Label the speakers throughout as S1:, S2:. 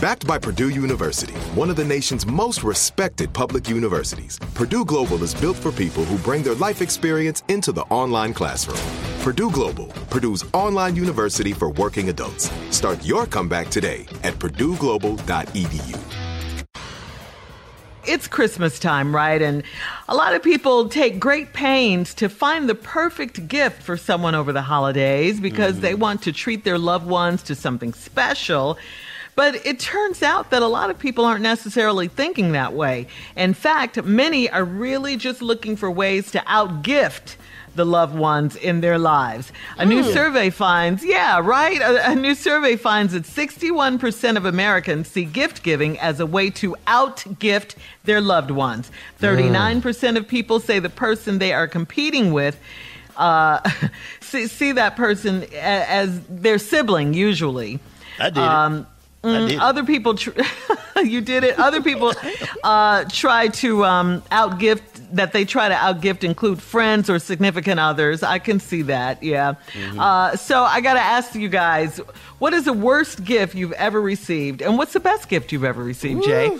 S1: Backed by Purdue University, one of the nation's most respected public universities, Purdue Global is built for people who bring their life experience into the online classroom. Purdue Global, Purdue's online university for working adults. Start your comeback today at purdueglobal.edu.
S2: It's Christmas time, right? And a lot of people take great pains to find the perfect gift for someone over the holidays because mm-hmm. they want to treat their loved ones to something special. But it turns out that a lot of people aren't necessarily thinking that way. In fact, many are really just looking for ways to outgift the loved ones in their lives. A mm. new hmm. survey finds, yeah, right? A, a, new survey finds that 61% of Americans see gift giving as a way to outgift their loved ones. 39% mm. of people say the person they are competing with uh, see, see that person as, as their sibling, usually.
S3: I did. Um,
S2: Mm, other people, tr- you did it. Other people uh, try to um, outgift that they try to outgift include friends or significant others. I can see that. Yeah. Mm-hmm. Uh, so I got to ask you guys, what is the worst gift you've ever received, and what's the best gift you've ever received, Jay?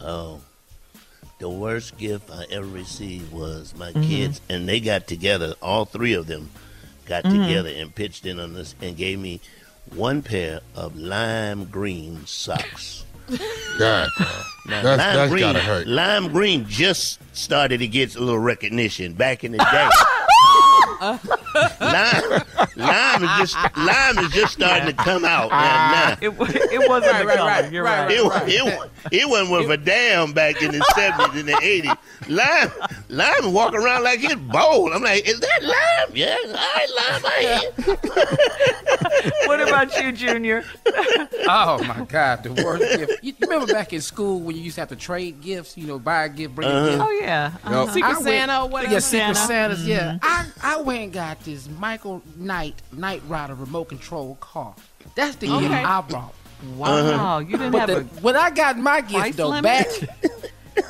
S3: Oh, the worst gift I ever received was my mm-hmm. kids, and they got together. All three of them got mm-hmm. together and pitched in on this and gave me one pair of lime green socks.
S4: God, uh,
S3: now,
S4: that's,
S3: lime
S4: that's
S3: green,
S4: gotta hurt.
S3: Lime green just started to get a little recognition back in the day. Uh, lime, lime is just lime is just starting to come out now. now.
S2: It, it wasn't
S5: right,
S2: a
S5: right,
S2: color.
S5: right,
S2: You're
S5: right,
S2: right.
S3: It,
S5: right.
S3: it, it wasn't worth a damn back in the 70s and the 80s. Lime, lime walk around like it's bold. I'm like, is that lime? Yeah, all right, lime, I
S2: what about you, Junior?
S6: oh my God, the worst gift. You, you remember back in school when you used to have to trade gifts? You know, buy a gift, bring
S3: Uh-huh.
S6: a gift.
S2: Oh yeah. Uh-huh.
S5: Secret
S6: I went-
S5: Santa or whatever.
S6: Yeah, Secret
S2: Santa.
S6: Santas. Yeah, I I went and got this Michael Knight Knight Rider remote control car. That's the gift
S5: Okay.
S6: I brought.
S2: Wow, uh-huh. you didn't
S6: But
S2: have
S6: the,
S2: a
S6: when I got my gift though
S2: limit?
S6: back,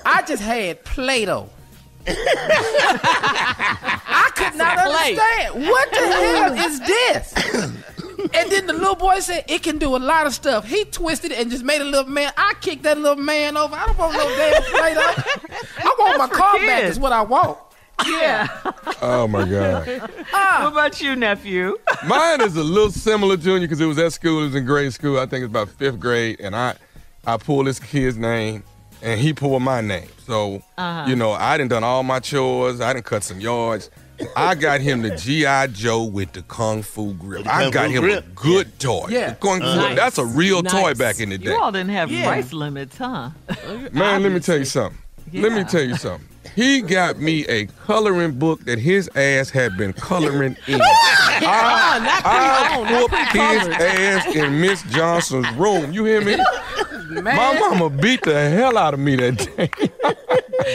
S6: I just had Play-Doh. I could not
S5: Play.
S6: understand what the hell is this. And then the little boy said it can do a lot of stuff. He twisted it and just made a little man. I kicked that little man over. I don't want no damn Play-Doh. I want my
S2: for
S6: car back.
S2: kids.
S6: Is what I want.
S2: Yeah.
S4: Oh my God.
S2: what about you, nephew?
S4: Mine is a little similar, Junior, because it was at school. It was in grade school. I think it's about fifth grade, and I, I pulled this kid's name, and he pulled my name. So,
S2: Uh-huh.
S4: you know, I didn't done all my chores. I didn't cut some yards. I got him the GI Joe with the Kung Fu grip. I got him
S3: grip?
S4: a good toy.
S6: Yeah.
S4: The Kung Fu.
S5: Nice.
S4: That's a real toy back in the day.
S2: You all didn't have
S5: Yeah.
S2: price limits, huh?
S4: Man, let me tell you something. Let me tell you something. He got me a coloring book that his ass had been coloring in. Ah, I,
S5: not
S4: I whooped his ass in Miss Johnson's room. You hear me?
S6: Man,
S4: My mama beat the hell out of me that day.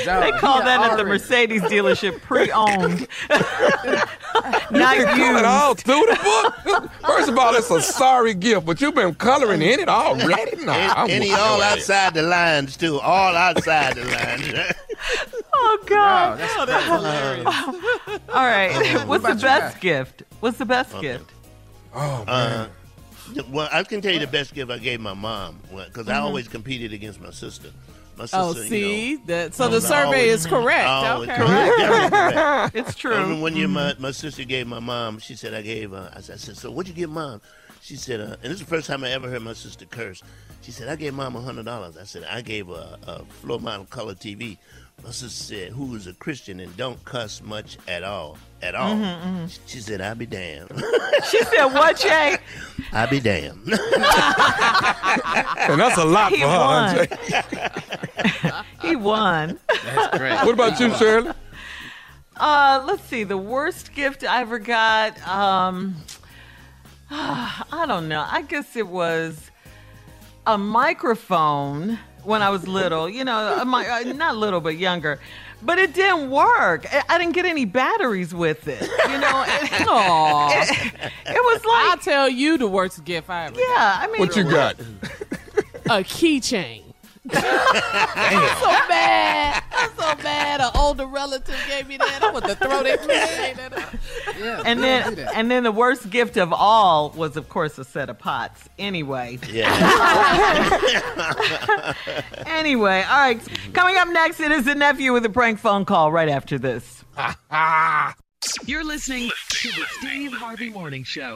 S2: They call that at the Mercedes dealership pre-owned, not
S4: You color it
S2: used.
S4: all through the book. First of all, it's a sorry gift, but you've been coloring in it already. Nah,
S3: And,
S4: I'm
S3: and he all
S4: your ass.
S3: outside the lines too. All outside the lines.
S2: Oh God!
S6: that's, that's hilarious.
S2: All right, what's the best
S6: guys?
S2: gift? What's the best
S3: Okay.
S2: gift?
S4: Oh man.
S3: Uh, well, I can tell you the best gift I gave my mom because I always competed against my sister. My sister,
S5: Oh,
S3: you
S5: see,
S3: know,
S5: that, so the survey
S3: always-
S5: is correct.
S3: always
S5: okay.
S3: correct, definitely correct.
S2: It's
S3: I remember
S2: true.
S3: one year my, my sister gave my mom, she said, I gave her, I said, I said so what'd you give mom? She said, uh, and this is the first time I ever heard my sister curse. She said, I gave mom a $100. I said, I gave her a, a floor model color TV. My sister said, who is a Christian and don't cuss much at all. At all.
S2: Mm-hmm,
S3: She said, I'll be damned.
S2: She said, "What, Jay?
S3: I'll be damned.
S4: and that's a lot
S2: He
S4: for her.
S2: won.
S4: Jay.
S2: He won."
S6: That's great.
S4: What about you, Shirley?
S2: Uh, let's see. The worst gift I ever got. Um, I don't know. I guess it was a microphone when I was little. You know, my, uh, not little, but younger. But it didn't work. I, I didn't get any batteries with it. You know, it,
S5: Aw.
S2: it was like I'll
S5: tell you the worst gift I ever
S2: yeah. I mean,
S4: What you got?
S5: got. A keychain. I'm so mad. I'm so mad. An older relative gave me that. I want to throw that keychain.
S6: Yeah,
S2: And then, and then the worst gift of all was, of course, a set of pots. Anyway,
S3: yeah.
S2: Anyway, all right. Coming up next, it is the nephew with a prank phone call right after this.
S7: You're listening to the Steve Harvey Morning Show.